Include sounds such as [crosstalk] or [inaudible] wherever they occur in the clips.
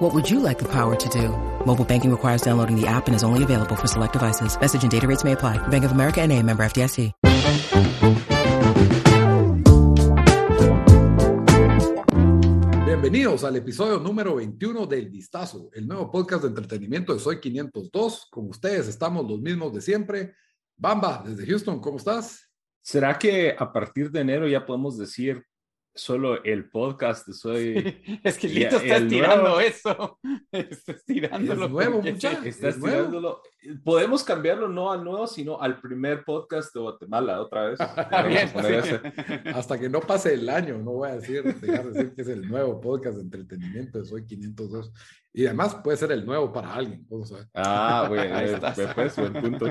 What would you like the power to do? Mobile banking requires downloading the app and is only available for select devices. Message and data rates may apply. Bank of America and a member FDIC. Bienvenidos al episodio número 21 del Vistazo, el nuevo podcast de entretenimiento de Soy 502. Con ustedes estamos los mismos de siempre. Bamba, desde Houston, ¿cómo estás? ¿Será que a partir de enero ya podemos decir solo el podcast de Soy... [laughs] es que Lito está estirando eso. [laughs] Está estirándolo. Es nuevo, muchacho. Está estirándolo. Podemos cambiarlo no al nuevo, sino al primer podcast de Guatemala otra vez. [laughs] bien, sí. Hasta que no pase el año, no voy a decir, dejar de decir que es el nuevo podcast de entretenimiento de Soy 502. Y además puede ser el nuevo para alguien. vamos a ver. Ah, bueno, Ahí estás. pues, buen punto.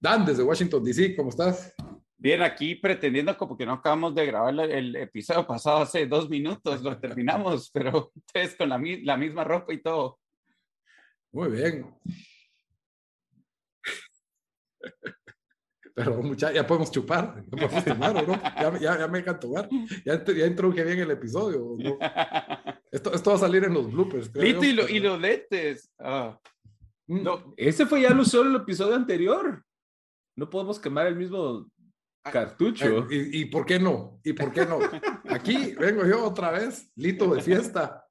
Dan, desde Washington, D.C., ¿cómo estás? Bien, aquí pretendiendo como que no acabamos de grabar el episodio [laughs] pasado hace dos minutos, lo terminamos, pero ustedes con la, la misma ropa y todo. Muy bien. Pero muchachos, ya podemos chupar, ya podemos tomar, ¿o no? Ya, ya, ya me dejan tomar. Ya, ya introduje bien el episodio. ¿o no? [laughs] Esto, esto va a salir en los bloopers. yo, y, lo- y los lentes. Ah, Mm, no, Ese fue ya lo solo el episodio anterior. No podemos quemar el mismo cartucho. eh, ¿Y, y por qué no? ¿Y por qué no? Aquí vengo yo otra vez, Lito de fiesta,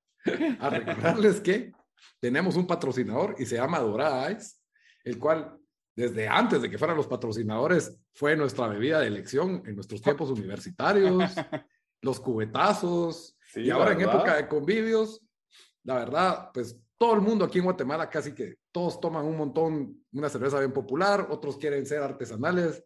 a recordarles que tenemos un patrocinador y se llama Dorada Ice, el cual desde antes de que fueran los patrocinadores fue nuestra bebida de elección en nuestros tiempos universitarios, los cubetazos, Sí, y ahora en época de convivios, la verdad, pues todo el mundo aquí en Guatemala casi que todos toman un montón, una cerveza bien popular, otros quieren ser artesanales,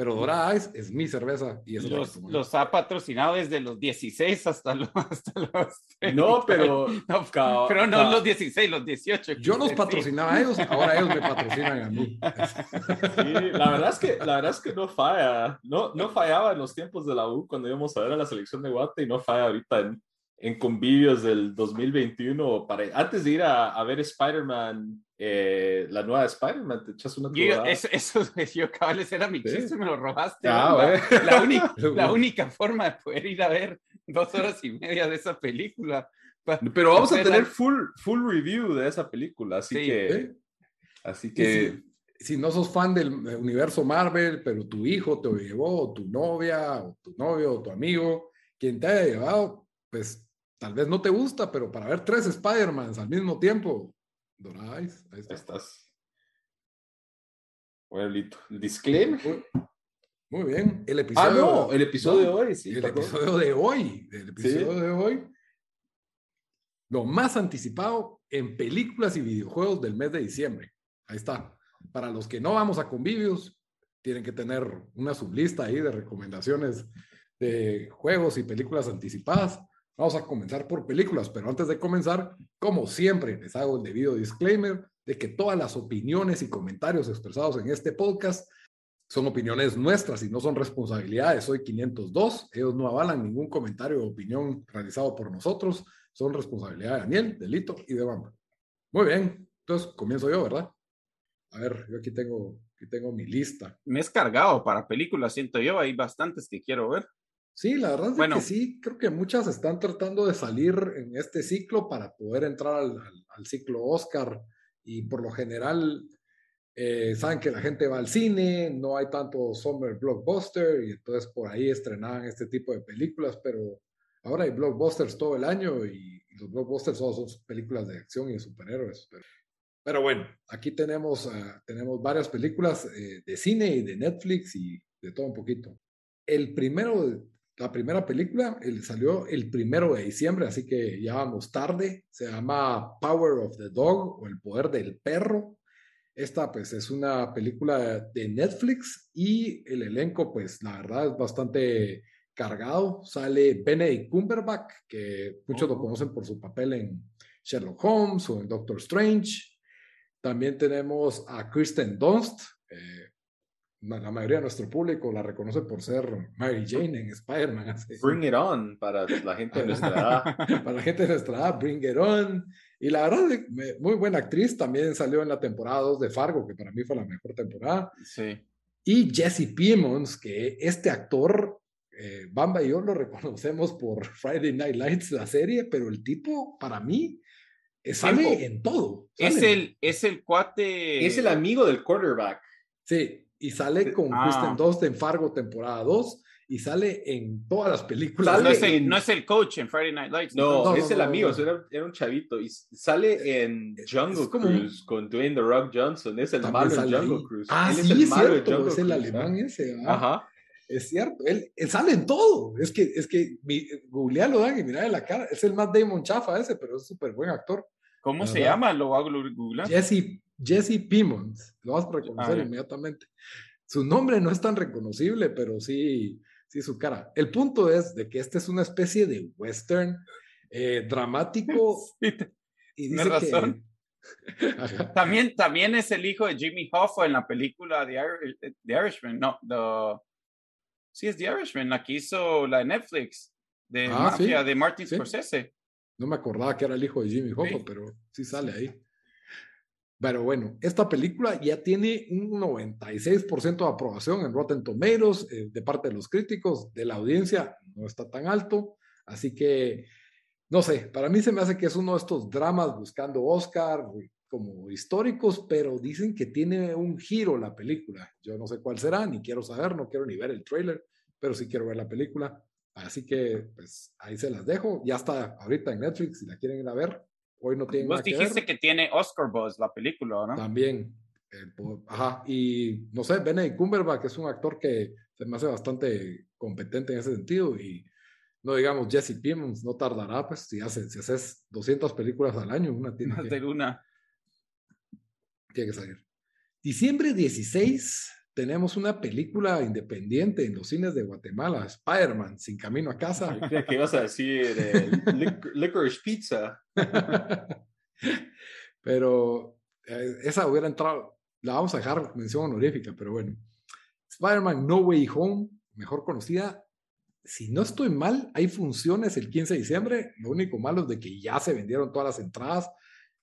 pero Dorada Ice es mi cerveza y eso es los, los ha patrocinado desde los 16 [laughs] hasta los... Hasta los No, pero- [laughs] No, [laughs] ca- pero no ca- los 16, los 18. Yo los patrocinaba a ellos, ahora ellos me patrocinan a mí. Sí, la verdad es que la verdad es que no falla. No, no fallaba en los tiempos de la U cuando íbamos a ver a la selección de Guate y no falla ahorita en, en convivios del 2021. Para, antes de ir a, a ver Spider-Man, eh, la nueva Spider-Man, te echas una Yo, eso, eso, [laughs] yo, cabales, era mi Sí. chiste, me lo robaste. Ah, bueno. la, única, [laughs] la única forma de poder ir a ver dos horas y media de esa película. Pa- Pero vamos a tener full, full review de esa película, así Sí. que, ¿eh? así que si, si no sos fan del universo Marvel, pero tu hijo te llevó, o tu novia, o tu novio, o tu amigo, quien te haya llevado, pues tal vez no te gusta, pero para ver tres Spider-Mans al mismo tiempo, Ice, ahí está. ahí estás. Bueno, listo. El disclaimer. Muy, bien. El episodio, Ah, no, el episodio no, de hoy, sí. el episodio de hoy, el episodio Sí. de hoy, lo más anticipado en películas y videojuegos del mes de diciembre. Ahí está. Para los que no vamos a convivios, tienen que tener una sublista ahí de recomendaciones de juegos y películas anticipadas. Vamos a comenzar por películas, pero antes de comenzar, como siempre, les hago el debido disclaimer de que todas las opiniones y comentarios expresados en este podcast son opiniones nuestras y no son responsabilidades. Soy 502. Ellos no avalan ningún comentario o opinión realizado por nosotros. Son responsabilidad de Daniel, de Lito y de Bamba. Muy bien. Entonces, comienzo yo, ¿verdad? A ver, yo aquí tengo, aquí tengo mi lista. Me es cargado para películas, siento yo. Hay bastantes que quiero ver. Sí, la verdad es Bueno. que sí, creo que muchas están tratando de salir en este ciclo para poder entrar al, al- al ciclo Oscar y por lo general eh, saben que la gente va al cine, no hay tanto summer blockbuster y entonces por ahí estrenaban este tipo de películas, pero ahora hay blockbusters todo el año y, y los blockbusters solo son películas de acción y de superhéroes. Pero, pero bueno, aquí tenemos, ah, tenemos varias películas eh, de cine y de Netflix y de todo un poquito. El primero, la primera película el- salió el primero de diciembre, así que ya vamos tarde. Se llama Power of the Dog o El Poder del Perro. Esta pues es una película de Netflix y el elenco pues la verdad es bastante cargado. Sale Benedict Cumberbatch, que muchos lo conocen por su papel en Sherlock Holmes o en Doctor Strange. También tenemos a Kristen Dunst, eh, la mayoría de nuestro público la reconoce por ser Mary Jane en Spider-Man. [laughs] Bring it on para la gente de nuestra edad. [laughs] para la gente de nuestra edad, Bring it on. Y la verdad, muy buena actriz. También salió en la temporada 2 de Fargo, que para mí fue la mejor temporada. Sí. Y Jesse Piemons, que este actor, eh, Bamba y yo lo reconocemos por [laughs] Friday Night Lights, la serie, pero el tipo, para mí, sale en todo. es, el, es el cuate. Es el amigo del quarterback. Sí, y sale con ah. Kristen Dunst en Fargo temporada 2 y sale en todas las películas. no, es el, coach en Friday Night Lights. No, es el amigo, era, un chavito. Y sale en Jungle Cruise con Dwayne The Rock Johnson. Es el malo en Jungle Cruise. Ah, sí, es, el cierto, es el alemán ese. Ajá. Es cierto, él, sale en todo. Es que, es que mi, googlealo, Dan, y mira de la cara. Es el más Damon Chafa ese, pero es súper buen actor. ¿Cómo se llama? Lo hago googlear. Jesse Jesse Pimmons, lo vas a reconocer inmediatamente. Su nombre no es tan reconocible, pero sí, sí su cara. El punto es de que este es una especie de western eh, dramático. [laughs] y dice razón. [laughs] también, también es el hijo de Jimmy Hoffa en la película The, Irishman. No, the, sí es The Irishman, la que hizo la de Netflix, de ah, Mafia, de Martin Scorsese. No me acordaba que era el hijo de Jimmy Hoffa, pero sí sale ahí. Pero bueno, esta película ya tiene un 96% de aprobación en Rotten Tomatoes eh, de parte de los críticos, de la audiencia no está tan alto, así que no sé, para mí se me hace que es uno de estos dramas buscando Oscar como históricos, pero dicen que tiene un giro la película. Yo no sé cuál será, ni quiero saber, no quiero ni ver el trailer, pero sí quiero ver la película. Así que pues ahí se las dejo. Ya está ahorita en Netflix si la quieren ir a ver. Hoy no tiene Vos dijiste que, tiene Oscar Buzz la película, ¿no? También. Eh, ajá. Y no sé, Benedict Cumberbatch es un actor que se me hace bastante competente en ese sentido. Y no digamos Jesse Pimmons, no tardará, pues si, hace, si haces 200 películas al año, una tiene Más de una. Tiene que salir. Diciembre 16 tenemos una película independiente en los cines de Guatemala, Spider-Man, Sin Camino a Casa. [laughs] ¿Qué ibas a decir? licorice Pizza. [laughs] pero eh, esa hubiera entrado, la vamos a dejar mención honorífica, pero bueno. Spider-Man No Way Home, mejor conocida. Si no estoy mal, hay funciones el 15 de diciembre. Lo único malo es de que ya se vendieron todas las entradas.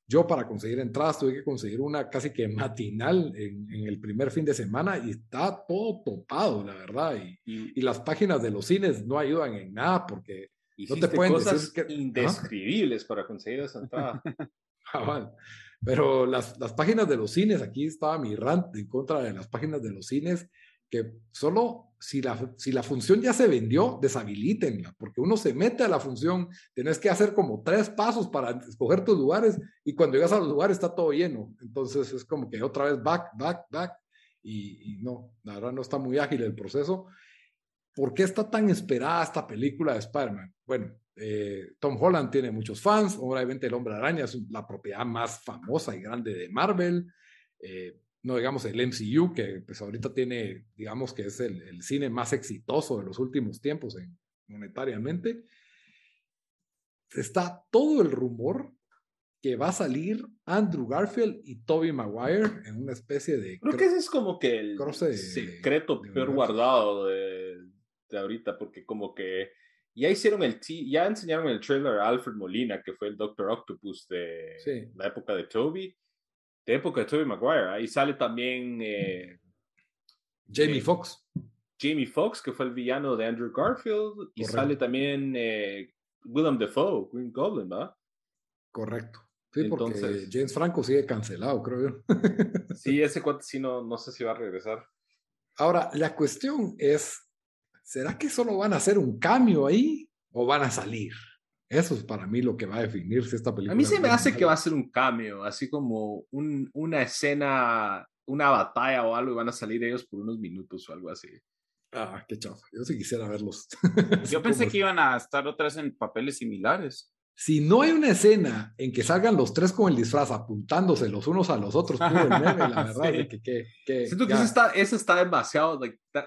Yo para conseguir entradas tuve que conseguir una casi que matinal en, el primer fin de semana y está todo topado, la verdad. Y, las páginas de los cines no ayudan en nada porque no te pueden cosas decir que, indescribibles para conseguir esa entrada. [laughs] Pero las, las páginas de los cines, aquí estaba mi rant en contra de las páginas de los cines, que solo si la, si la función ya se vendió, deshabilítenla, porque uno se mete a la función, tenés que hacer como tres pasos para escoger tus lugares y cuando llegas a los lugares está todo lleno. Entonces es como que otra vez back, back, back y, no, la verdad no está muy ágil el proceso. ¿Por qué está tan esperada esta película de Spider-Man? Bueno, eh, Tom Holland tiene muchos fans, obviamente el Hombre Araña es la propiedad más famosa y grande de Marvel. Eh, no digamos el MCU, que pues ahorita tiene, digamos que es el, cine más exitoso de los últimos tiempos en, monetariamente, está todo el rumor que va a salir Andrew Garfield y Toby Maguire en una especie de... Creo que ese es como que el secreto peor guardado de, de, ahorita, porque como que ya hicieron el... Ya enseñaron el trailer a Alfred Molina, que fue el Doctor Octopus de la época de Toby de época de Tobey Maguire. Ahí sale también eh, Jamie eh, Foxx. Jamie Foxx, que fue el villano de Andrew Garfield. Y sale también eh, Willem Dafoe, Green Goblin, ¿va? Correcto. Sí, porque James Franco sigue cancelado, creo yo. [laughs] sí, ese cuate sí no, no sé si va a regresar. Ahora, la cuestión es, ¿será que solo van a hacer un cambio ahí o van a salir? Eso es para mí lo que va a definir si esta película. A mí se me hace que va a ser un cambio, así como un, una escena, una batalla o algo y van a salir ellos por unos minutos o algo así. Ah, qué chafa. Yo sí quisiera verlos. [laughs] Yo pensé que iban a estar otras en papeles similares si no hay una escena en que salgan los tres con el disfraz apuntándose los unos a los otros, puro meme, la [laughs] verdad, que, que, que, Siento que eso está, eso está demasiado,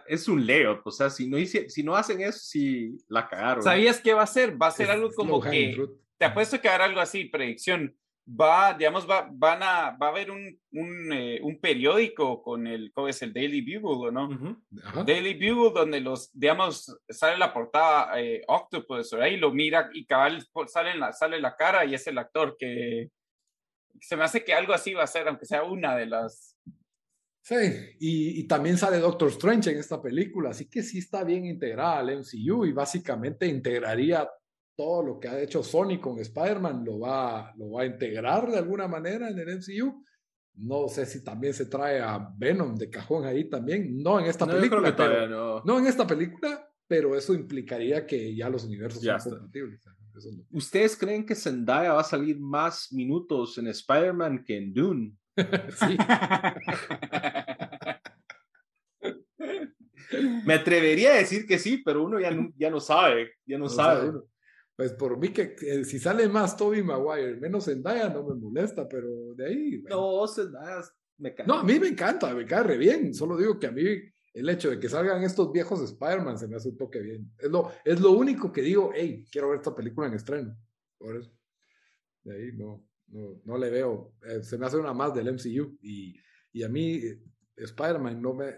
es un leo, o sea, si no, si no hacen eso, sí la cagaron. ¿Sabías qué va a ser? Va a ser algo como que, te apuesto que hará algo así, predicción, va, digamos, va, van a, va a haber un, un, eh, un periódico con el, ¿cómo es? El Daily Bugle, ¿no? Daily Bugle, donde los, digamos, sale la portada eh, Octopus, ahí lo mira y cabal sale la, sale la cara y es el actor que se me hace que algo así va a ser, aunque sea una de las... Sí, y, y también sale Doctor Strange en esta película, así que sí está bien integrada al MCU y básicamente integraría todo lo que ha hecho Sony con Spider-Man lo va, lo va a integrar de alguna manera en el MCU. No sé si también se trae a Venom de cajón ahí también. No en esta película. Pero, no. en esta película, pero eso implicaría que ya los universos son compatibles. ¿Ustedes creen que Zendaya va a salir más minutos en Spider-Man que en Dune? [laughs] sí. [laughs] Me atrevería a decir que sí, pero uno ya no, ya no sabe, ya no, sabe. Pues por mí que si sale más Toby Maguire, menos Zendaya, no me molesta, pero de ahí. No, Zendaya me cae. No, a mí me encanta, me cae re bien. Solo digo que a mí el hecho de que salgan estos viejos Spider-Man se me hace un toque bien. Es lo, es lo único que digo, hey, quiero ver esta película en estreno. Por eso. De ahí no, no, no le veo. Eh, se me hace una más del MCU. Y, y a mí, Spider-Man no me.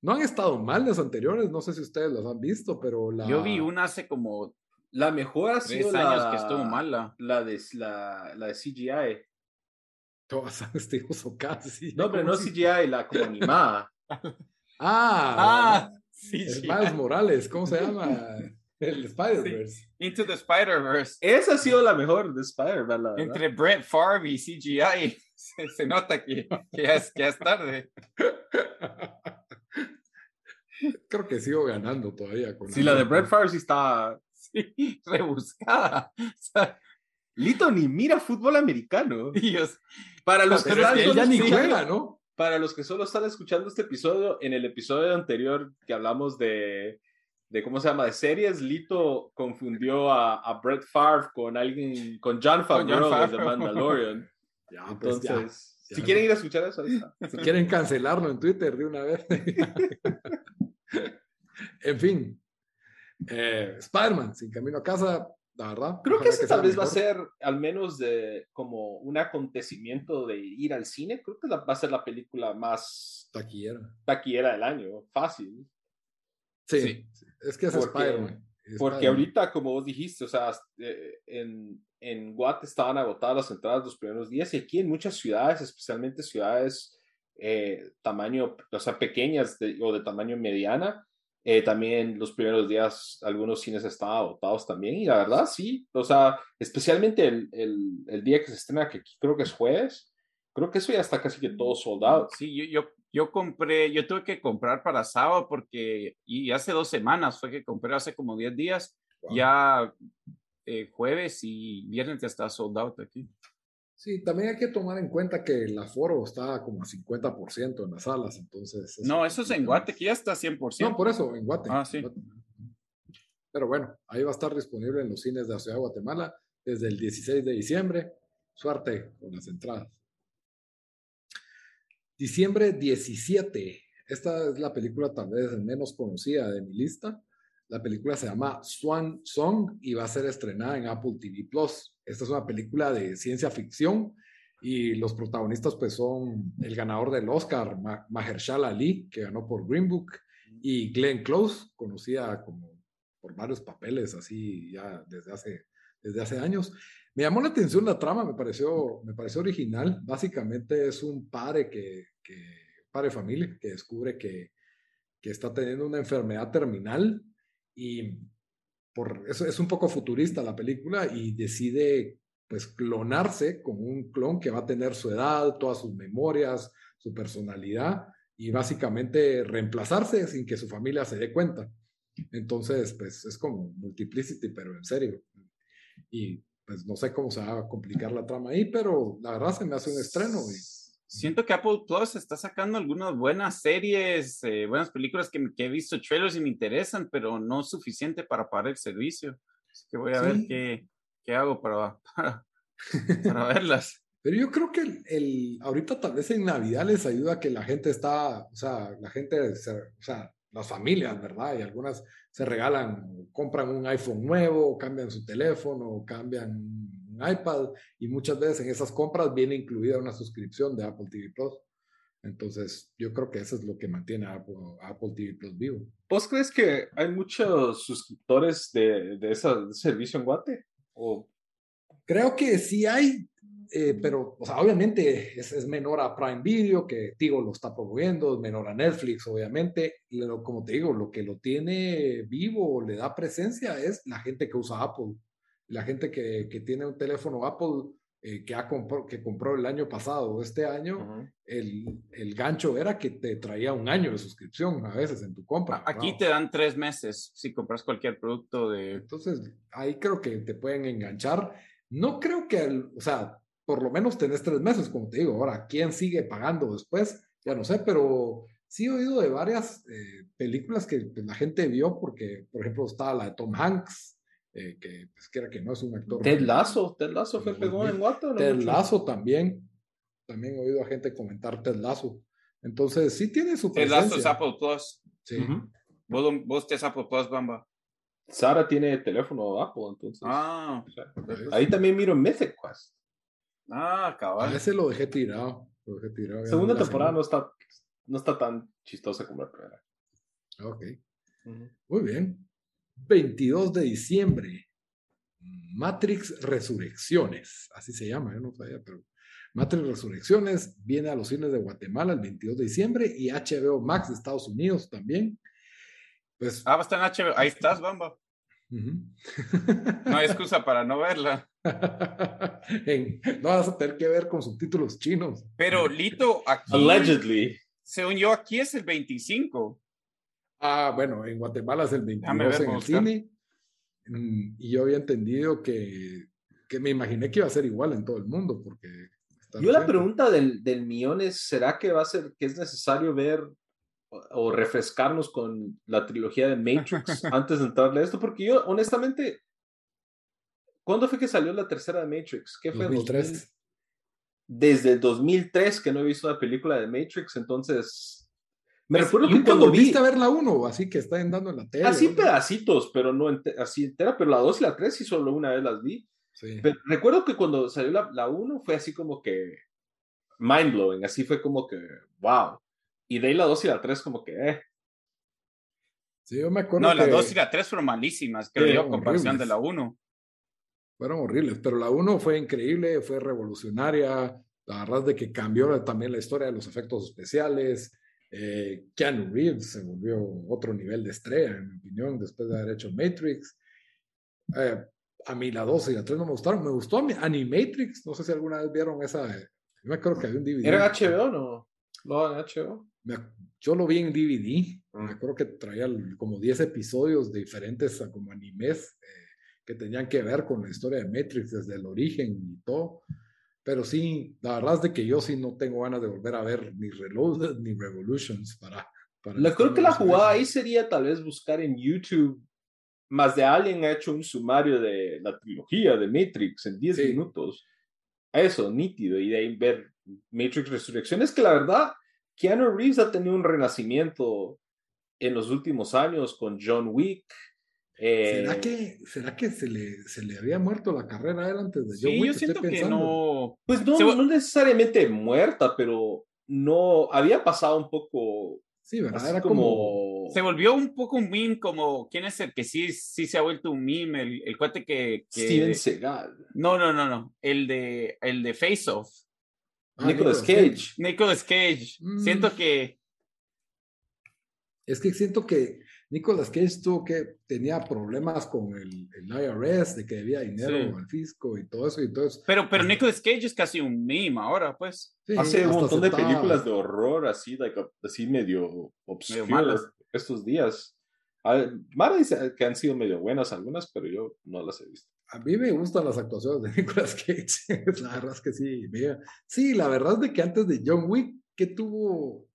No han estado mal las anteriores, no sé si ustedes las han visto, pero la. Yo vi una hace como la mejor ha sido la, que estuvo mala. La de, la, la de CGI. Todas han estado casi. No, pero no CGI, la como animada. [laughs] ah, ah sí, Miles Morales, ¿cómo se llama? [laughs] El Spider-Verse. Into the Spider-Verse. Esa ha sido la mejor de Spider-Verse. Entre Brett Favre y CGI. [laughs] Se, nota que, que, es, que es tarde. Creo que sigo ganando todavía. Con sí, la de Brett Favre sí está [laughs] rebuscada. [laughs] Lito ni mira fútbol americano. [laughs] Dios. Para los que ya ni juega, ¿no? Para los que solo están escuchando este episodio, en el episodio anterior que hablamos de, de ¿cómo se llama? De series, Lito confundió a, a Brett Favre con alguien, con John Favreau de The Mandalorian. Pues Entonces, si quieren ir a escuchar eso, ahí está. Si quieren cancelarlo en Twitter de una vez. en fin, eh, Spider-Man, sin camino a casa, la verdad. Creo que ese tal vez va a ser, al menos de como un acontecimiento de ir al cine, creo que va a ser la película más taquillera, taquillera del año, fácil. Sí, es que es Spider-Man. porque ahorita, como vos dijiste, o sea, eh, en, en Guat estaban agotadas las entradas los primeros días y aquí en muchas ciudades, especialmente ciudades eh, tamaño, o sea, pequeñas o de tamaño mediana, eh, también los primeros días algunos cines estaban agotados también y la verdad sí, o sea, especialmente el, el, el día que se estrena, que creo que es jueves, creo que eso ya está casi que todo soldado. Sí, yo, yo, yo compré, yo tuve que comprar para sábado porque, y hace dos semanas fue que compré, hace como 10 días, ya eh, jueves y viernes ya está soldado aquí. Sí, también hay que tomar en cuenta que el aforo está como a 50% en las salas, entonces... No, eso es en Guate, que ya está 100%. No, por eso, en Guate. Ah, sí. Pero bueno, ahí va a estar disponible en los cines de la ciudad de Guatemala desde el 16 de diciembre. Suerte con las entradas. Diciembre 17. Esta es la película tal vez menos conocida de mi lista. La película se llama Swan Song y va a ser estrenada en Apple TV Plus. Esta es una película de ciencia ficción y los protagonistas pues son el ganador del Oscar, Mahershala Ali, que ganó por Green Book, y Glenn Close, conocida como por varios papeles así ya desde hace, desde hace años. Me llamó la atención la trama, me pareció, me pareció original. Básicamente es un padre que, que padre familia que descubre que, que está teniendo una enfermedad terminal y por eso es un poco futurista la película y decide pues clonarse con un clon que va a tener su edad, todas sus memorias, su personalidad y básicamente reemplazarse sin que su familia se dé cuenta. Entonces, pues es como multiplicity, pero en serio. Y pues no sé cómo se va a complicar la trama ahí, pero la verdad se me hace un estreno. Y, Siento que Apple Plus está sacando algunas buenas series, eh, buenas películas que, he visto trailers y me interesan, pero no suficiente para pagar el servicio. Así que voy a ver qué, qué, hago para, [laughs] para, [laughs] verlas. Pero yo creo que el, ahorita tal vez en Navidad les ayuda que la gente está, o sea, la gente, o sea, las familias, ¿verdad? Y algunas se regalan, compran un iPhone nuevo, cambian su teléfono, cambian un iPad y muchas veces en esas compras viene incluida una suscripción de Apple TV Plus. Entonces, yo creo que eso es lo que mantiene a Apple, TV Plus vivo. ¿Vos crees que hay muchos suscriptores de, de, ese servicio en Guate? ¿O? Creo que sí hay, eh, pero obviamente es, menor a Prime Video, que Tigo lo está promoviendo, es menor a Netflix, obviamente. Y como te digo, lo que lo tiene vivo, le da presencia, es la gente que usa Apple. La gente que, que tiene un teléfono Apple eh, que, ha que compró el año pasado o este año, el, el, gancho era que te traía un año de suscripción a veces en tu compra. Aquí te dan tres meses si compras cualquier producto de... Entonces, ahí creo que te pueden enganchar. No creo que, o sea, por lo menos tenés tres meses, como te digo. Ahora, ¿quién sigue pagando después? Ya no sé, pero sí he oído de varias eh, películas que pues, la gente vio porque, por ejemplo, estaba la de Tom Hanks, eh, que pues, que, que no es un actor. Ted Lasso, Ted Lasso fue pegó en Guato. ¿no? Ted Lasso también. También he oído a gente comentar Ted Lasso. Entonces, sí tiene su presencia. Ted Lasso es Apple Plus. Sí. ¿Vos, vos te Apple Plus, Bamba. Sara tiene teléfono Apple, entonces. Ah. ahí también miro Mythic Quest. Ah, cabal. A ese lo dejé tirado. Lo dejé tirado Segunda temporada no está, no está tan chistosa como la primera. Ok. Muy bien. 22 de diciembre. Matrix Resurrecciones. Así se llama, yo no sabía, pero. Matrix Resurrecciones viene a los cines de Guatemala el 22 de diciembre y HBO Max de Estados Unidos también. Pues, ah, va a estar en HBO. Ahí estás, Bamba. [laughs] no hay excusa para no verla. [laughs] no vas a tener que ver con subtítulos chinos. Pero [laughs] Lito, aquí. Allegedly. Según yo, aquí es el 25. Ah, bueno, en Guatemala es el 22 en el cine. Mm, y yo había entendido que, que me imaginé que iba a ser igual en todo el mundo, porque. Yo la pregunta del, del millón es: ¿será que va a ser que es necesario ver o refrescarnos con la trilogía de Matrix [laughs] antes de entrarle a esto, porque yo honestamente, ¿cuándo fue que salió la tercera de Matrix? ¿Qué fue? 2003. Desde el 2003 que no he visto una película de Matrix, entonces... Me recuerdo que cuando viste a ver la 1, así que está dando en la tele. Así pedacitos, pero no así entera, pero la 2 y la 3 sí solo una vez las vi. Pero recuerdo que cuando salió la, la 1 fue así como que mind blowing, así fue como que wow. Y de ahí la 2 y la 3 como que, eh. Sí, yo me acuerdo No, la 2 y la 3 fueron malísimas, creo yo, comparación de la 1. Fueron horribles, pero la 1 fue increíble, fue revolucionaria, la verdad de que cambió también la historia de los efectos especiales. Eh, Keanu Reeves se volvió otro nivel de estrella, en mi opinión, después de haber hecho Matrix. Eh, a mí la 2 y la 3 no me gustaron. Me gustó Animatrix. No sé si alguna vez vieron esa. Yo me acuerdo que había un DVD. ¿Era HBO no? ¿Lo han HBO? yo lo vi en DVD, me acuerdo que traía como 10 episodios de diferentes como animes eh, que tenían que ver con la historia de Matrix desde el origen y todo. Pero sí, la verdad es de que yo sí no tengo ganas de volver a ver ni Reloaded [laughs] ni Revolutions para... para creo que la jugada ahí sería tal vez buscar en YouTube más de alguien ha hecho un sumario de la trilogía de Matrix en 10 minutos. Eso, nítido, y de ahí ver Matrix Resurrección. que la verdad, Keanu Reeves ha tenido un renacimiento en los últimos años con John Wick. ¿Será, eh, que, ¿Será que se le, se le había muerto la carrera a él antes de John sí, Wick? yo siento que no. Pues no, no necesariamente muerta, pero no había pasado un poco. Sí, ¿verdad? Era como... Se volvió un poco un meme, como. ¿Quién es el que sí, sí se ha vuelto un meme? El, el cuate que, Steven Seagal. No, no, no, no. El de, el de Face Off. Ah, Nicolas Cage. Nicolas Cage. Mm. Siento que. Es que siento que Nicolas Cage tuvo que tenía problemas con el, el IRS, de que debía dinero al fisco y todo eso. Y todo Pero, pero Nicolas Cage es casi un meme ahora, pues. Hace un montón de películas de horror así, así medio obscuras estos días. Mara dice que han sido medio buenas algunas, pero yo no las he visto a mí me gustan las actuaciones de [laughs] Nicolas Cage. la verdad es que sí. Sí, la verdad es de que antes de John Wick, que tuvo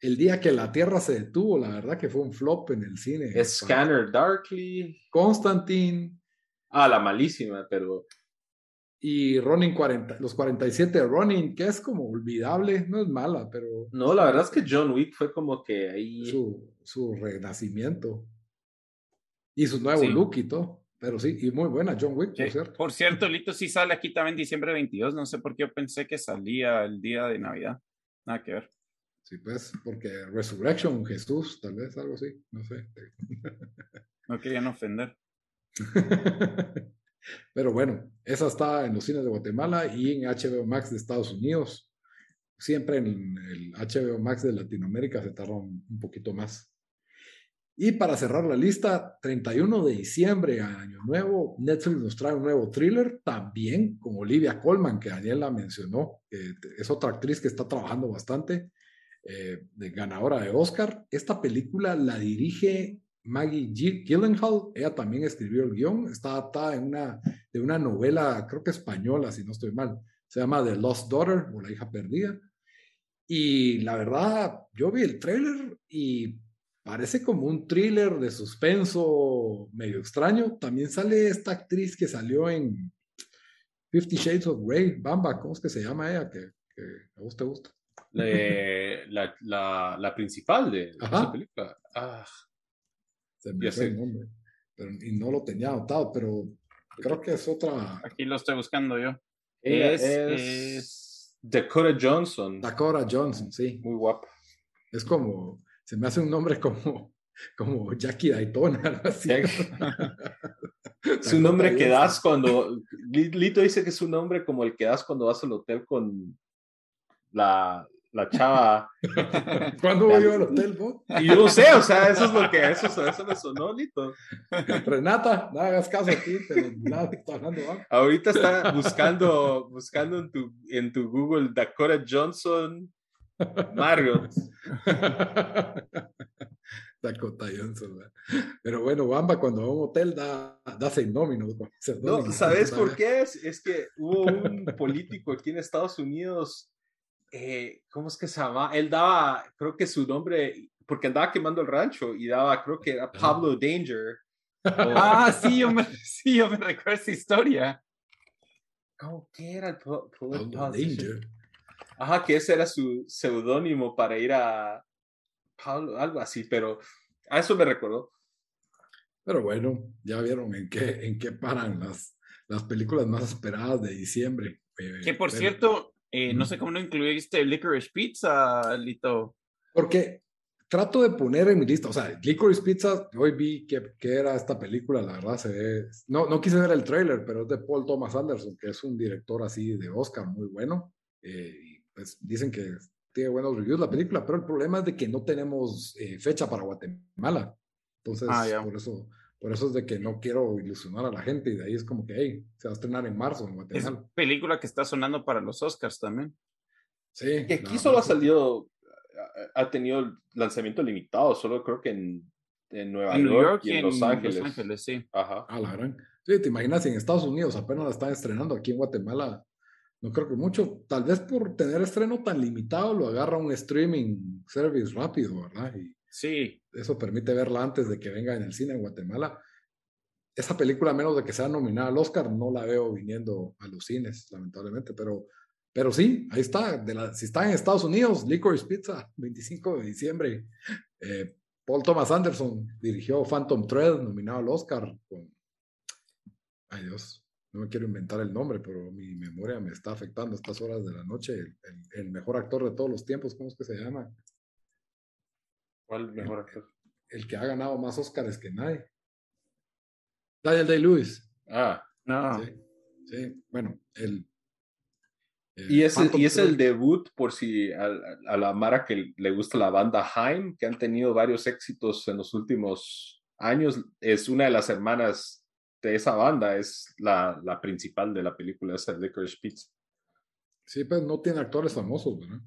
el día que la Tierra se detuvo, la verdad que fue un flop en el cine. Scanner Darkly. Constantine. Ah, la malísima, pero. Y Ronin 40, los 47 de Ronin, que es como olvidable, no es mala, pero. No, la verdad es que John Wick fue como que ahí. Su, su renacimiento. Y su nuevo look y todo. pero sí, y muy buena John Wick, por cierto. Por cierto, Lito sí sale aquí también diciembre 22, no sé por qué yo pensé que salía el día de Navidad. Nada que ver. Sí, pues, porque Resurrection, Jesús, tal vez algo así, no sé. No querían ofender. [laughs] Pero bueno, esa está en los cines de Guatemala y en HBO Max de Estados Unidos. Siempre en el HBO Max de Latinoamérica se tarda un, poquito más. Y para cerrar la lista, 31 de diciembre, Año Nuevo, Netflix nos trae un nuevo thriller, también con Olivia Colman, que Daniela mencionó, que es otra actriz que está trabajando bastante, eh, de ganadora de Oscar. Esta película la dirige Maggie G. Gyllenhaal, ella también escribió el guion, está adaptada en una, de una novela, creo que española, si no estoy mal, se llama The Lost Daughter o La hija perdida. Y la verdad, yo vi el tráiler y parece como un thriller de suspenso medio extraño. También sale esta actriz que salió en Fifty Shades of Grey, Bamba, ¿cómo es que se llama ella? Que, a vos te gusta. La, la, la, principal de, esa película. Ah, se me fue el nombre. Pero, y no lo tenía anotado, pero creo que es otra. Aquí lo estoy buscando yo. Es, es, Dakota Johnson. Dakota Johnson, sí. Muy guapa. Es como, se me hace un nombre como, como Jackie Daytona, [laughs] algo así. es [laughs] un nombre que das cuando. Lito dice que es un nombre como el que das cuando vas al hotel con la, la chava. [laughs] ¿Cuándo voy yo al hotel, vos? Y yo no sé, o sea, eso es lo que, eso, eso me sonó, Lito. Renata, no hagas caso aquí, pero nada, está hablando, Ahorita está buscando, buscando en tu, en tu Google Dakota Johnson Marriott. [laughs] Dakota Johnson, Pero bueno, Bamba cuando va a un hotel da, da seis nóminos. No, ¿sabes por qué? Es, es que hubo un político aquí en Estados Unidos eh, ¿cómo es que se llama? Él daba, creo que su nombre, porque andaba quemando el rancho y daba, creo que era Pablo Danger. Ah, sí yo, me, [laughs] sí, yo me recuerdo esa historia. ¿Cómo que era el Pablo Danger? Ajá, que ese era su seudónimo para ir a Pablo, algo así, pero a eso me recordó. Pero bueno, ya vieron en qué, en qué paran las, las películas más esperadas de diciembre. Eh, que por cierto, eh, no sé cómo no incluiste Licorice Pizza, Lito. Porque trato de poner en mi lista, o sea, Licorice Pizza, hoy vi que, que era esta película, la verdad se ve, no, no quise ver el trailer, pero es de Paul Thomas Anderson, que es un director así de Oscar muy bueno, eh, y pues dicen que tiene buenos reviews la película, pero el problema es de que no tenemos eh, fecha para Guatemala, entonces ah, por eso por eso es de que no quiero ilusionar a la gente y de ahí es como que, hey, se va a estrenar en marzo en Guatemala. Es película que está sonando para los Oscars también. Sí. Que aquí solo ha salido, ha tenido lanzamiento limitado, solo creo que en, en Nueva York, y en, Los Ángeles. Los Ángeles, sí. Ajá. Ah, la gran. Sí, te imaginas en Estados Unidos apenas la están estrenando aquí en Guatemala. No creo que mucho. Tal vez por tener estreno tan limitado lo agarra un streaming service rápido, ¿verdad? Y Sí. Eso permite verla antes de que venga en el cine en Guatemala. Esa película, a menos de que sea nominada al Oscar, no la veo viniendo a los cines, lamentablemente, pero, pero sí, ahí está. De si está en Estados Unidos, Licorice Pizza, 25 de diciembre. Eh, Paul Thomas Anderson dirigió Phantom Thread, nominado al Oscar. Ay Dios, no me quiero inventar el nombre, pero mi memoria me está afectando a estas horas de la noche. El, el mejor actor de todos los tiempos, ¿cómo es que se llama? ¿Cuál mejor actor? El, que ha ganado más Oscars que nadie. Daniel Day-Lewis. Ah, no. Sí, bueno, el. y es, el, y es el debut, por si a, la Mara que le gusta la banda Haim, que han tenido varios éxitos en los últimos años, es una de las hermanas de esa banda, es la, la principal de la película, esa Licorice Pizza. Sí, pero no tiene actores famosos, ¿verdad?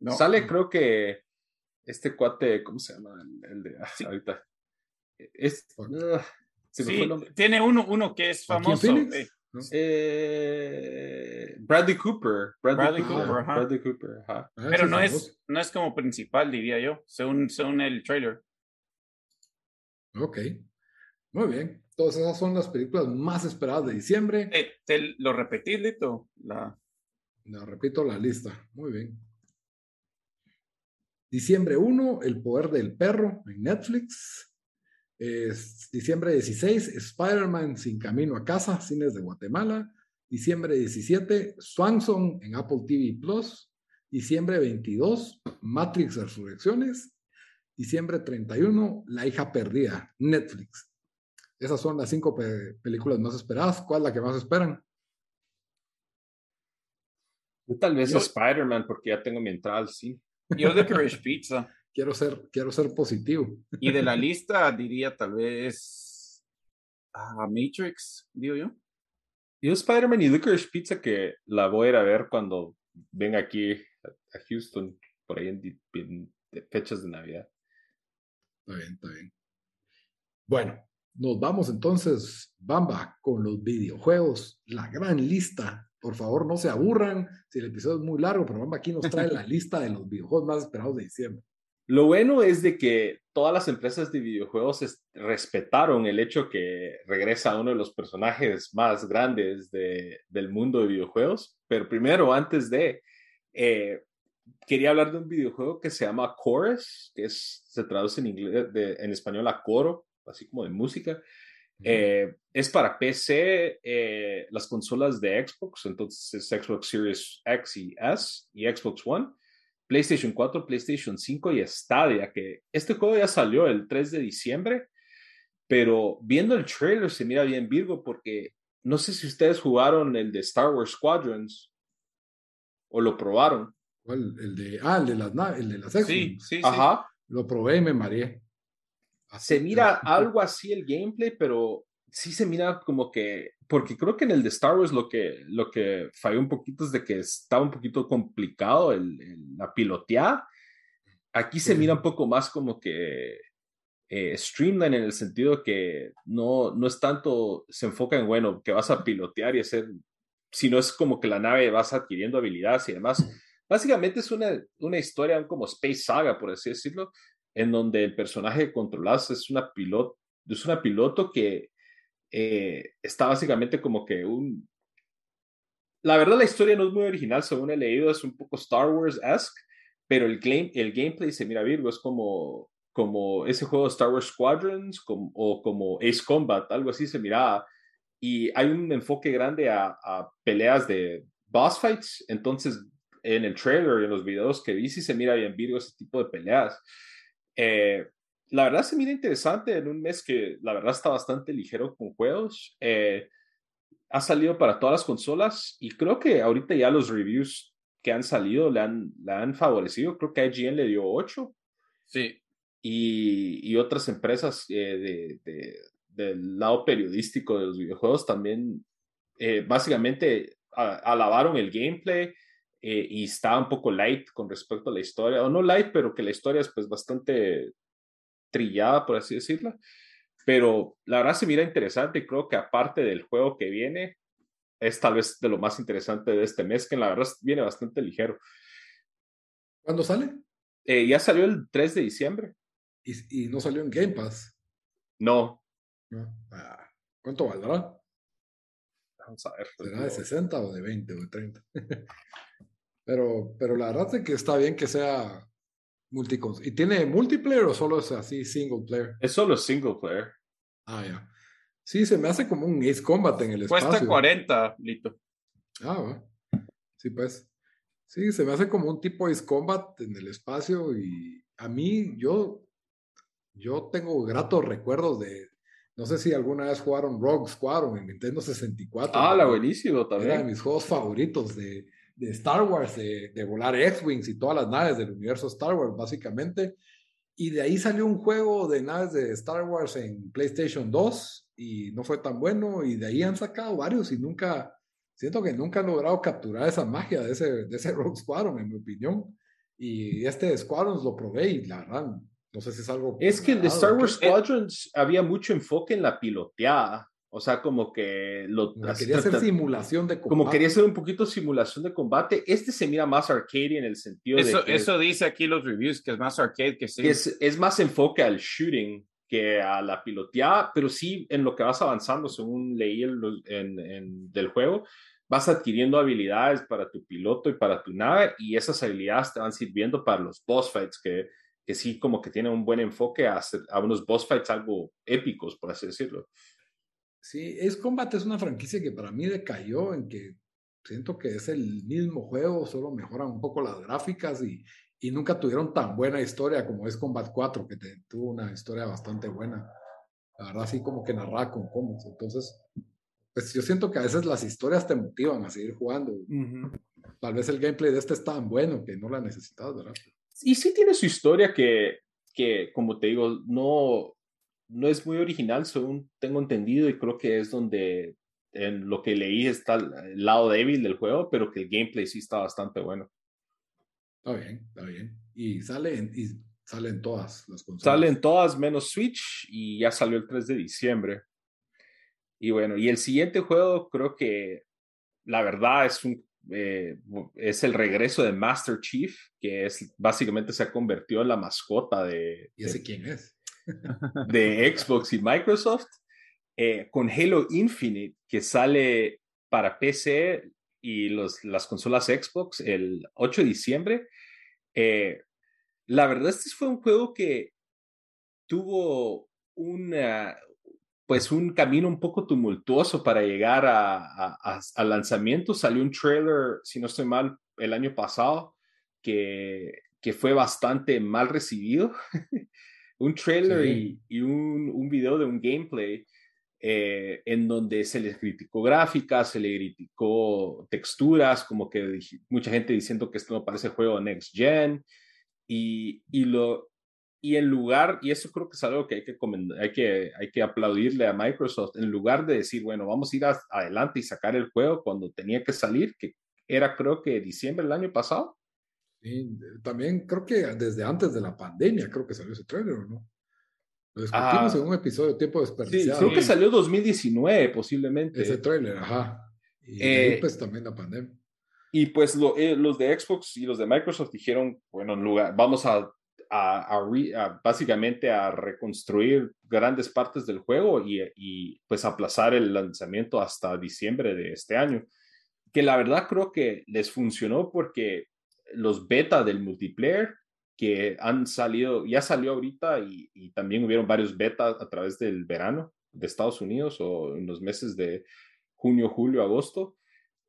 No. Sale, creo que este cuate, ¿cómo se llama? El, de ah, ahorita. Es, ah, sí, tiene uno, uno que es famoso. Eh, eh, Bradley Cooper. Bradley, Cooper, Bradley Cooper ajá. Ah, Pero no es, no es como principal, diría yo, según, según el trailer. Ok. Muy bien. Entonces, esas son las películas más esperadas de diciembre. Eh, ¿Te lo repetí, Lito? La... No, repito la lista. Muy bien. Diciembre 1, El poder del perro en Netflix. diciembre 16, Spider-Man sin camino a casa, cines de Guatemala. Diciembre 17, Swanson en Apple TV Plus. Diciembre 22, Matrix Resurrecciones. Diciembre 31, La hija perdida, Netflix. Esas son las cinco películas más esperadas. ¿Cuál es la que más esperan? tal vez Spider-Man, porque ya tengo mi entrada sí. Yo de Pizza. [laughs] quiero ser, quiero ser positivo. Y de la lista diría tal vez a Matrix, digo yo. Yo Spider-Man y Licorice Pizza que la voy a ir a ver cuando venga aquí a Houston, por ahí en, fechas de Navidad. Está bien, está bien. Bueno, nos vamos entonces, Bamba, con los videojuegos, la gran lista. Por favor, no se aburran si el episodio es muy largo, pero Bamba aquí nos trae la lista de los videojuegos más esperados de diciembre. Lo bueno es de que todas las empresas de videojuegos respetaron el hecho que regresa uno de los personajes más grandes del mundo de videojuegos. Pero primero, antes de, eh, quería hablar de un videojuego que se llama Chorus, que es, se traduce en, inglés, en español a coro, así como de música. Eh, es para PC, eh, las consolas de Xbox, entonces es Xbox Series X y S y Xbox One PlayStation 4, PlayStation 5 y Stadia, que este juego ya salió el 3 de diciembre, pero viendo el trailer se mira bien Virgo porque no sé si ustedes jugaron el de Star Wars Squadrons o lo probaron. El de, ah, el de las, el de las Sí, sí, Ajá. Lo probé y me mareé. Se mira [laughs] algo así el gameplay, pero sí se mira como que, porque creo que en el de Star Wars lo que, lo que falló un poquito es de que estaba un poquito complicado el, la pilotear. Aquí se mira un poco más como que eh, streamline en el sentido que no, no es tanto, se enfoca en, bueno, que vas a pilotear y hacer, sino es como que la nave vas adquiriendo habilidades y demás. Básicamente es una, una historia como Space Saga, por así decirlo, en donde el personaje que controlas es una piloto, es una piloto que eh, está básicamente como que un... La verdad la historia no es muy original, según he leído, es un poco Star Wars-esque, pero el, game, el gameplay se mira Virgo, es como, como ese juego Star Wars Squadrons o como Ace Combat, algo así se mira Y hay un enfoque grande a, peleas de boss fights, entonces en el trailer y en los videos que vi sí se mira bien Virgo ese tipo de peleas. Eh, la verdad se mira interesante en un mes que la verdad está bastante ligero con juegos. Eh, ha salido para todas las consolas y creo que ahorita ya los reviews que han salido le han, le han favorecido. Creo que IGN le dio 8. Sí. Y, y otras empresas eh, de, del lado periodístico de los videojuegos también eh, básicamente alabaron el gameplay y está un poco light con respecto a la historia. O no light, pero que la historia es pues bastante trillada, por así decirlo. Pero la verdad se mira interesante y creo que aparte del juego que viene, es tal vez de lo más interesante de este mes, que la verdad viene bastante ligero. ¿Cuándo sale? Eh, ya salió el 3 de diciembre. ¿Y, no salió en Game Pass? No. Ah, ¿Cuánto valdrá? Vamos a ver. ¿Será de 60 o de 20 o de 30? Pero, pero la verdad es que está bien que sea ¿Y tiene multiplayer o solo es así single player? Es solo single player. Ah, ya. Sí, se me hace como un Ace Combat en el espacio. Cuesta 40, Lito. Ah, va. Sí, pues. Sí, se me hace como un tipo Ace Combat en el espacio y a mí, yo, yo tengo gratos recuerdos de, no sé si alguna vez jugaron Rogue Squadron en Nintendo 64. Ah, la buenísimo también. Era de mis juegos favoritos de, de Star Wars, de, de volar X-Wings y todas las naves del universo Star Wars, básicamente. Y de ahí salió un juego de naves de Star Wars en PlayStation 2 y no fue tan bueno. Y de ahí han sacado varios y nunca, siento que nunca han logrado capturar esa magia de ese, de ese [laughs] Rogue Squadron, en mi opinión. Y este Squadrons lo probé y la verdad, no sé si es algo. Es que de Star Wars Squadrons había mucho enfoque en la piloteada. O sea, como que lo... quería hacer simulación de combate. Como quería hacer un poquito simulación de combate. Este se mira más arcade en el sentido eso, de... Que eso dice aquí los reviews, que es más arcade que sí. Es, es más enfoque al shooting que a la piloteada, pero sí en lo que vas avanzando, según leí en, en, del juego, vas adquiriendo habilidades para tu piloto y para tu nave y esas habilidades te van sirviendo para los boss fights que, que sí como que tiene un buen enfoque a, hacer, a unos boss fights algo épicos, por así decirlo. Sí, Ace Combat es una franquicia que para mí decayó en que siento que es el mismo juego, solo mejoran un poco las gráficas y, y nunca tuvieron tan buena historia como es Combat 4, que tuvo una historia bastante buena. La verdad, así como que narraba con cómics. Entonces, pues yo siento que a veces las historias te motivan a seguir jugando. Tal vez el gameplay de este es tan bueno que no la necesitas, ¿verdad? Y sí tiene su historia que, que como te digo, no, no es muy original, según tengo entendido, y creo que es donde en lo que leí está el lado débil del juego, pero que el gameplay sí está bastante bueno. Está bien, está bien. Y sale en, y salen todas las consolas. Salen todas menos Switch y ya salió el 3 de diciembre. Y bueno, y el siguiente juego creo que la verdad es un eh, es el regreso de Master Chief, que es básicamente se ha convertido en la mascota de. ¿Y ese quién es? De Xbox y Microsoft. Eh, con Halo Infinite, que sale para PC y los, las consolas Xbox el 8 de diciembre. Eh, la verdad, este fue un juego que tuvo una, pues un camino un poco tumultuoso para llegar al lanzamiento. Salió un trailer, si no estoy mal, el año pasado, que, que fue bastante mal recibido. [laughs] un trailer y, y un, un, video de un gameplay eh, en donde se les criticó gráficas, se le criticó texturas, como que mucha gente diciendo que esto no parece juego Next Gen, y, y, lo, y en lugar, y eso creo que es algo que hay que, hay que, hay que aplaudirle a Microsoft, en lugar de decir, bueno, vamos a ir adelante y sacar el juego cuando tenía que salir, que era creo que diciembre del año pasado. Sí, también creo que desde antes de la pandemia creo que salió ese trailer, ¿no? Lo discutimos ah. en un episodio Tiempo Desperdiciado. Sí, creo que salió 2019 posiblemente. Ese trailer, ajá. Y eh, pues también la pandemia. Y pues eh, los de Xbox y los de Microsoft dijeron, bueno, en lugar, vamos a, a, básicamente a reconstruir grandes partes del juego y, y, pues aplazar el lanzamiento hasta diciembre de este año. Que la verdad creo que les funcionó porque los beta del multiplayer que han salido, ya salió ahorita y, también hubieron varios betas a través del verano de Estados Unidos o en los meses de junio, julio, agosto,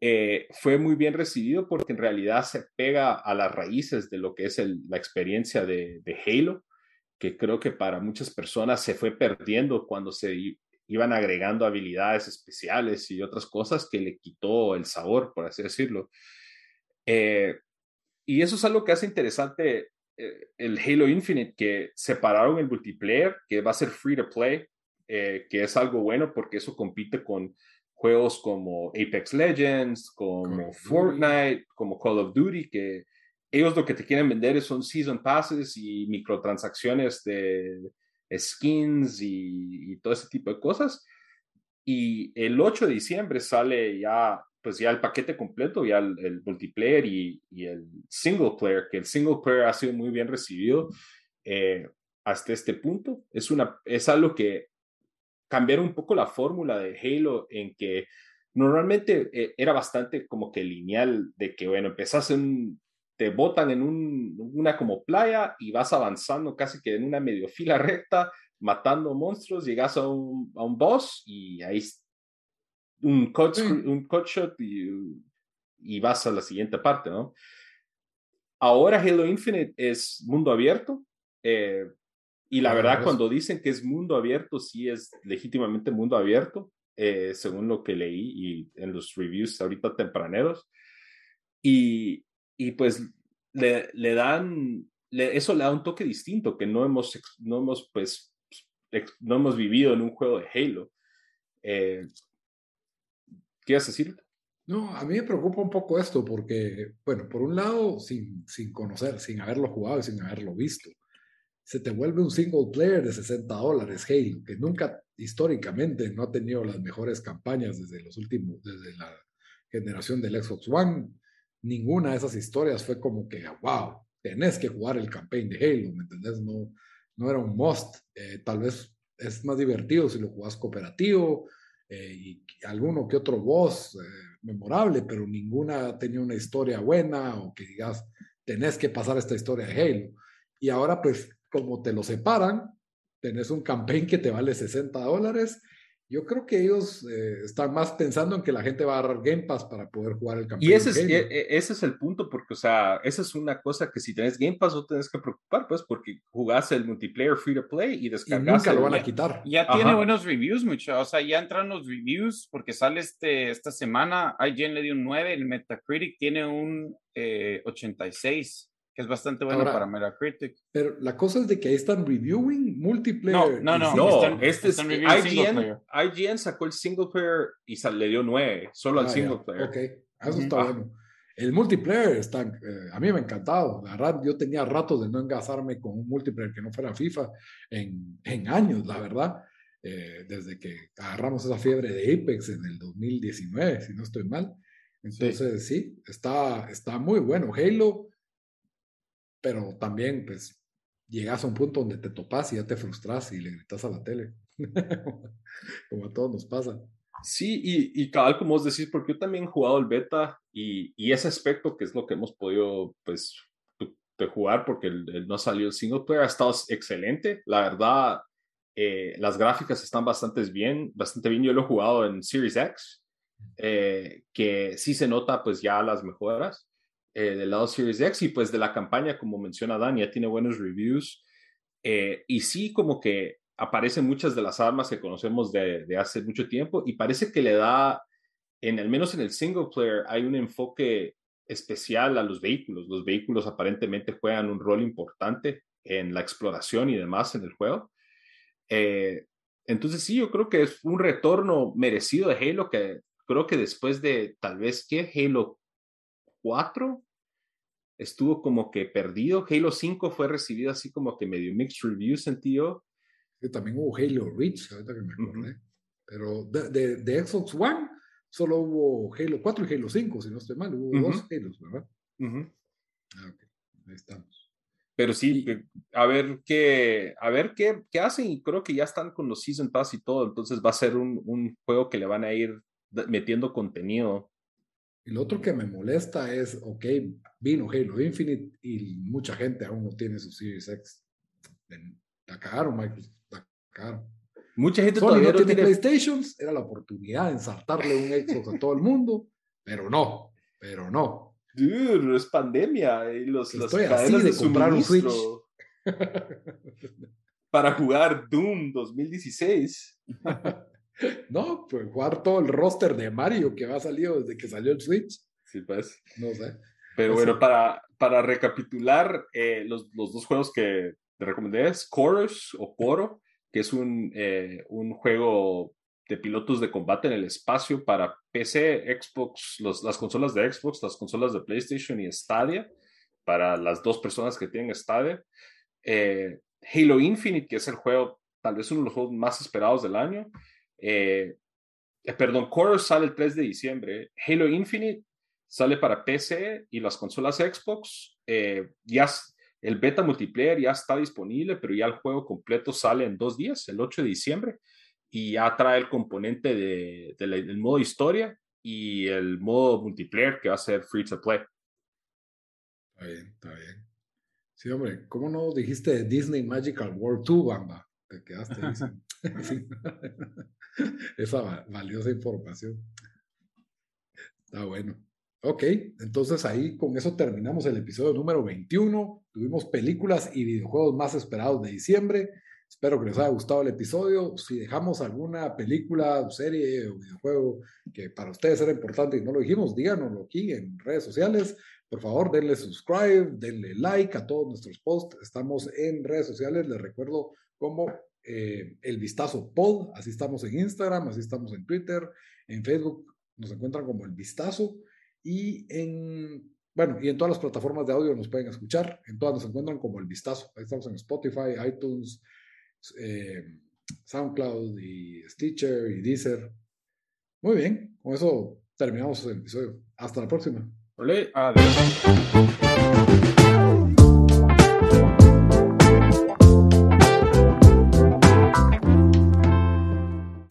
eh, fue muy bien recibido porque en realidad se pega a las raíces de lo que es la experiencia de, de, Halo, que creo que para muchas personas se fue perdiendo cuando se iban agregando habilidades especiales y otras cosas que le quitó el sabor, por así decirlo. Eh, y eso es algo que hace interesante eh, el Halo Infinite que separaron el multiplayer, que va a ser free to play, eh, que es algo bueno porque eso compite con juegos como Apex Legends, como Fortnite, como Call of Duty, que ellos lo que te quieren vender son season passes y microtransacciones de skins y, y todo ese tipo de cosas. Y el 8 de diciembre sale ya pues ya el paquete completo, ya el, multiplayer y, el single player, que el single player ha sido muy bien recibido eh, hasta este punto. Es, una, es algo que cambiaron un poco la fórmula de Halo en que normalmente eh, era bastante como que lineal de que, bueno, empezás en, te botan en un, una como playa y vas avanzando casi que en una medio fila recta, matando monstruos, llegas a un, a un boss y ahí un cut, un cut shot y, vas a la siguiente parte, ¿no? Ahora Halo Infinite es mundo abierto. Eh, y la verdad, cuando dicen que es mundo abierto, sí es legítimamente mundo abierto, eh, según lo que leí y en los reviews ahorita tempraneros. Y, y pues le, le dan, eso le da un toque distinto que no hemos, no hemos, pues, no hemos vivido en un juego de Halo. Eh, ¿Qué ibas a decir? No, a mí me preocupa un poco esto porque, bueno, por un lado, sin, sin conocer, sin haberlo jugado y sin haberlo visto, se te vuelve un single player de 60 dólares Halo, que nunca históricamente no ha tenido las mejores campañas desde los últimos, desde la generación del Xbox One. Ninguna de esas historias fue como que, wow, tenés que jugar el campaign de Halo, ¿me entendés? No, no era un must. Eh, tal vez es más divertido si lo jugás cooperativo, eh, y alguno que otro voz eh, memorable, pero ninguna tenía una historia buena o que digas, tenés que pasar esta historia de Halo. y ahora pues como te lo separan, tenés un campaign que te vale 60 dólares yo creo que ellos eh, están más pensando en que la gente va a agarrar Game Pass para poder jugar el campeón. Y ese es, e, e, ese es el punto, porque, o sea, esa es una cosa que si tenés Game Pass no tenés que preocupar, pues, porque jugás el multiplayer free to play y descargas. Y nunca lo van a quitar. Ya tiene buenos reviews, mucho. O sea, ya entran los reviews, porque sale este, esta semana. IGN le dio un 9, el Metacritic tiene un eh, 86 es bastante bueno para Metacritic. Pero la cosa es de que ahí están reviewing multiplayer. No, no, no. este es, IGN, IGN, sacó el single player y le dio 9, solo al ah, single player. Ok, eso está bueno. El multiplayer está, eh, a mí me ha encantado. La verdad, yo tenía ratos de no engasarme con un multiplayer que no fuera FIFA en, en años, la verdad. Eh, desde que agarramos esa fiebre de Apex en el 2019, si no estoy mal. Entonces, sí, sí está, está muy bueno. Halo pero también, pues, llegas a un punto donde te topas y ya te frustras y le gritas a la tele, [laughs] como a todos nos pasa. Sí, y, y cabal, como vos decís, porque yo también he jugado el beta y, y ese aspecto que es lo que hemos podido, pues, de jugar porque el, no salió el single player ha estado excelente. La verdad, eh, las gráficas están bastante bien, bastante bien. Yo lo he jugado en Series X, eh, que sí se nota pues ya las mejoras. Eh, del lado Series X y pues de la campaña, como menciona Dan, ya tiene buenos reviews. Eh, y sí, como que aparecen muchas de las armas que conocemos de, de, hace mucho tiempo y parece que le da, en al menos en el single player, hay un enfoque especial a los vehículos. Los vehículos aparentemente juegan un rol importante en la exploración y demás en el juego. Eh, entonces sí, yo creo que es un retorno merecido de Halo que creo que después de tal vez que Halo 4 estuvo como que perdido. Halo 5 fue recibido así como que medio mixed reviews, sentí yo. también hubo Halo Reach, ahorita que me acordé. Pero de, de, Xbox One solo hubo Halo 4 y Halo 5, si no estoy mal. Hubo dos Halos, ¿verdad? ah, Ahí estamos. Pero sí, a ver qué, a ver qué, qué, hacen y creo que ya están con los Season Pass y todo, entonces va a ser un, un juego que le van a ir metiendo contenido y lo otro que me molesta es, ok, vino Halo Infinite y mucha gente aún no tiene su Series X. La cagaron, Michael, la cagaron. Mucha gente todavía no tiene, PlayStations, era la oportunidad de ensartarle un Xbox a todo el mundo, pero no, pero no. Dude, es pandemia y los, Estoy así de, comprar un Switch. Para jugar Doom 2016. [laughs] No, pues jugar todo el roster de Mario que ha salido desde que salió el Switch. Sí, pues. No sé. Pero bueno, para, para recapitular, eh, los, los, dos juegos que te recomendé es Chorus o Coro, que es un, eh, un juego de pilotos de combate en el espacio para PC, Xbox, los, las consolas de Xbox, las consolas de PlayStation y Stadia, para las dos personas que tienen Stadia. Eh, Halo Infinite, que es el juego, tal vez uno de los juegos más esperados del año. Eh, eh, perdón, Chorus sale el 3 de diciembre. Halo Infinite sale para PC y las consolas Xbox. Eh, ya el beta multiplayer ya está disponible, pero ya el juego completo sale en dos días, el 8 de diciembre, y ya trae el componente de, del modo historia y el modo multiplayer que va a ser free to play. Está bien, está bien. Sí, hombre, ¿cómo no dijiste Disney Magical World 2, Bamba? Te quedaste ahí. [laughs] [laughs] [laughs] esa valiosa información. Está bueno. Ok, entonces ahí con eso terminamos el episodio número 21. Tuvimos películas y videojuegos más esperados de diciembre. Espero que les haya gustado el episodio. Si dejamos alguna película, serie o videojuego que para ustedes era importante y no lo dijimos, díganoslo aquí en redes sociales. Por favor, denle subscribe, denle like a todos nuestros posts. Estamos en redes sociales. Les recuerdo cómo eh, el Vistazo Pod, así estamos en Instagram, así estamos en Twitter, en Facebook nos encuentran como el Vistazo y en, bueno, y en todas las plataformas de audio nos pueden escuchar, en todas nos encuentran como el Vistazo, ahí estamos en Spotify, iTunes, eh, SoundCloud y Stitcher y Deezer. Muy bien, con eso terminamos el episodio. Hasta la próxima. Adiós.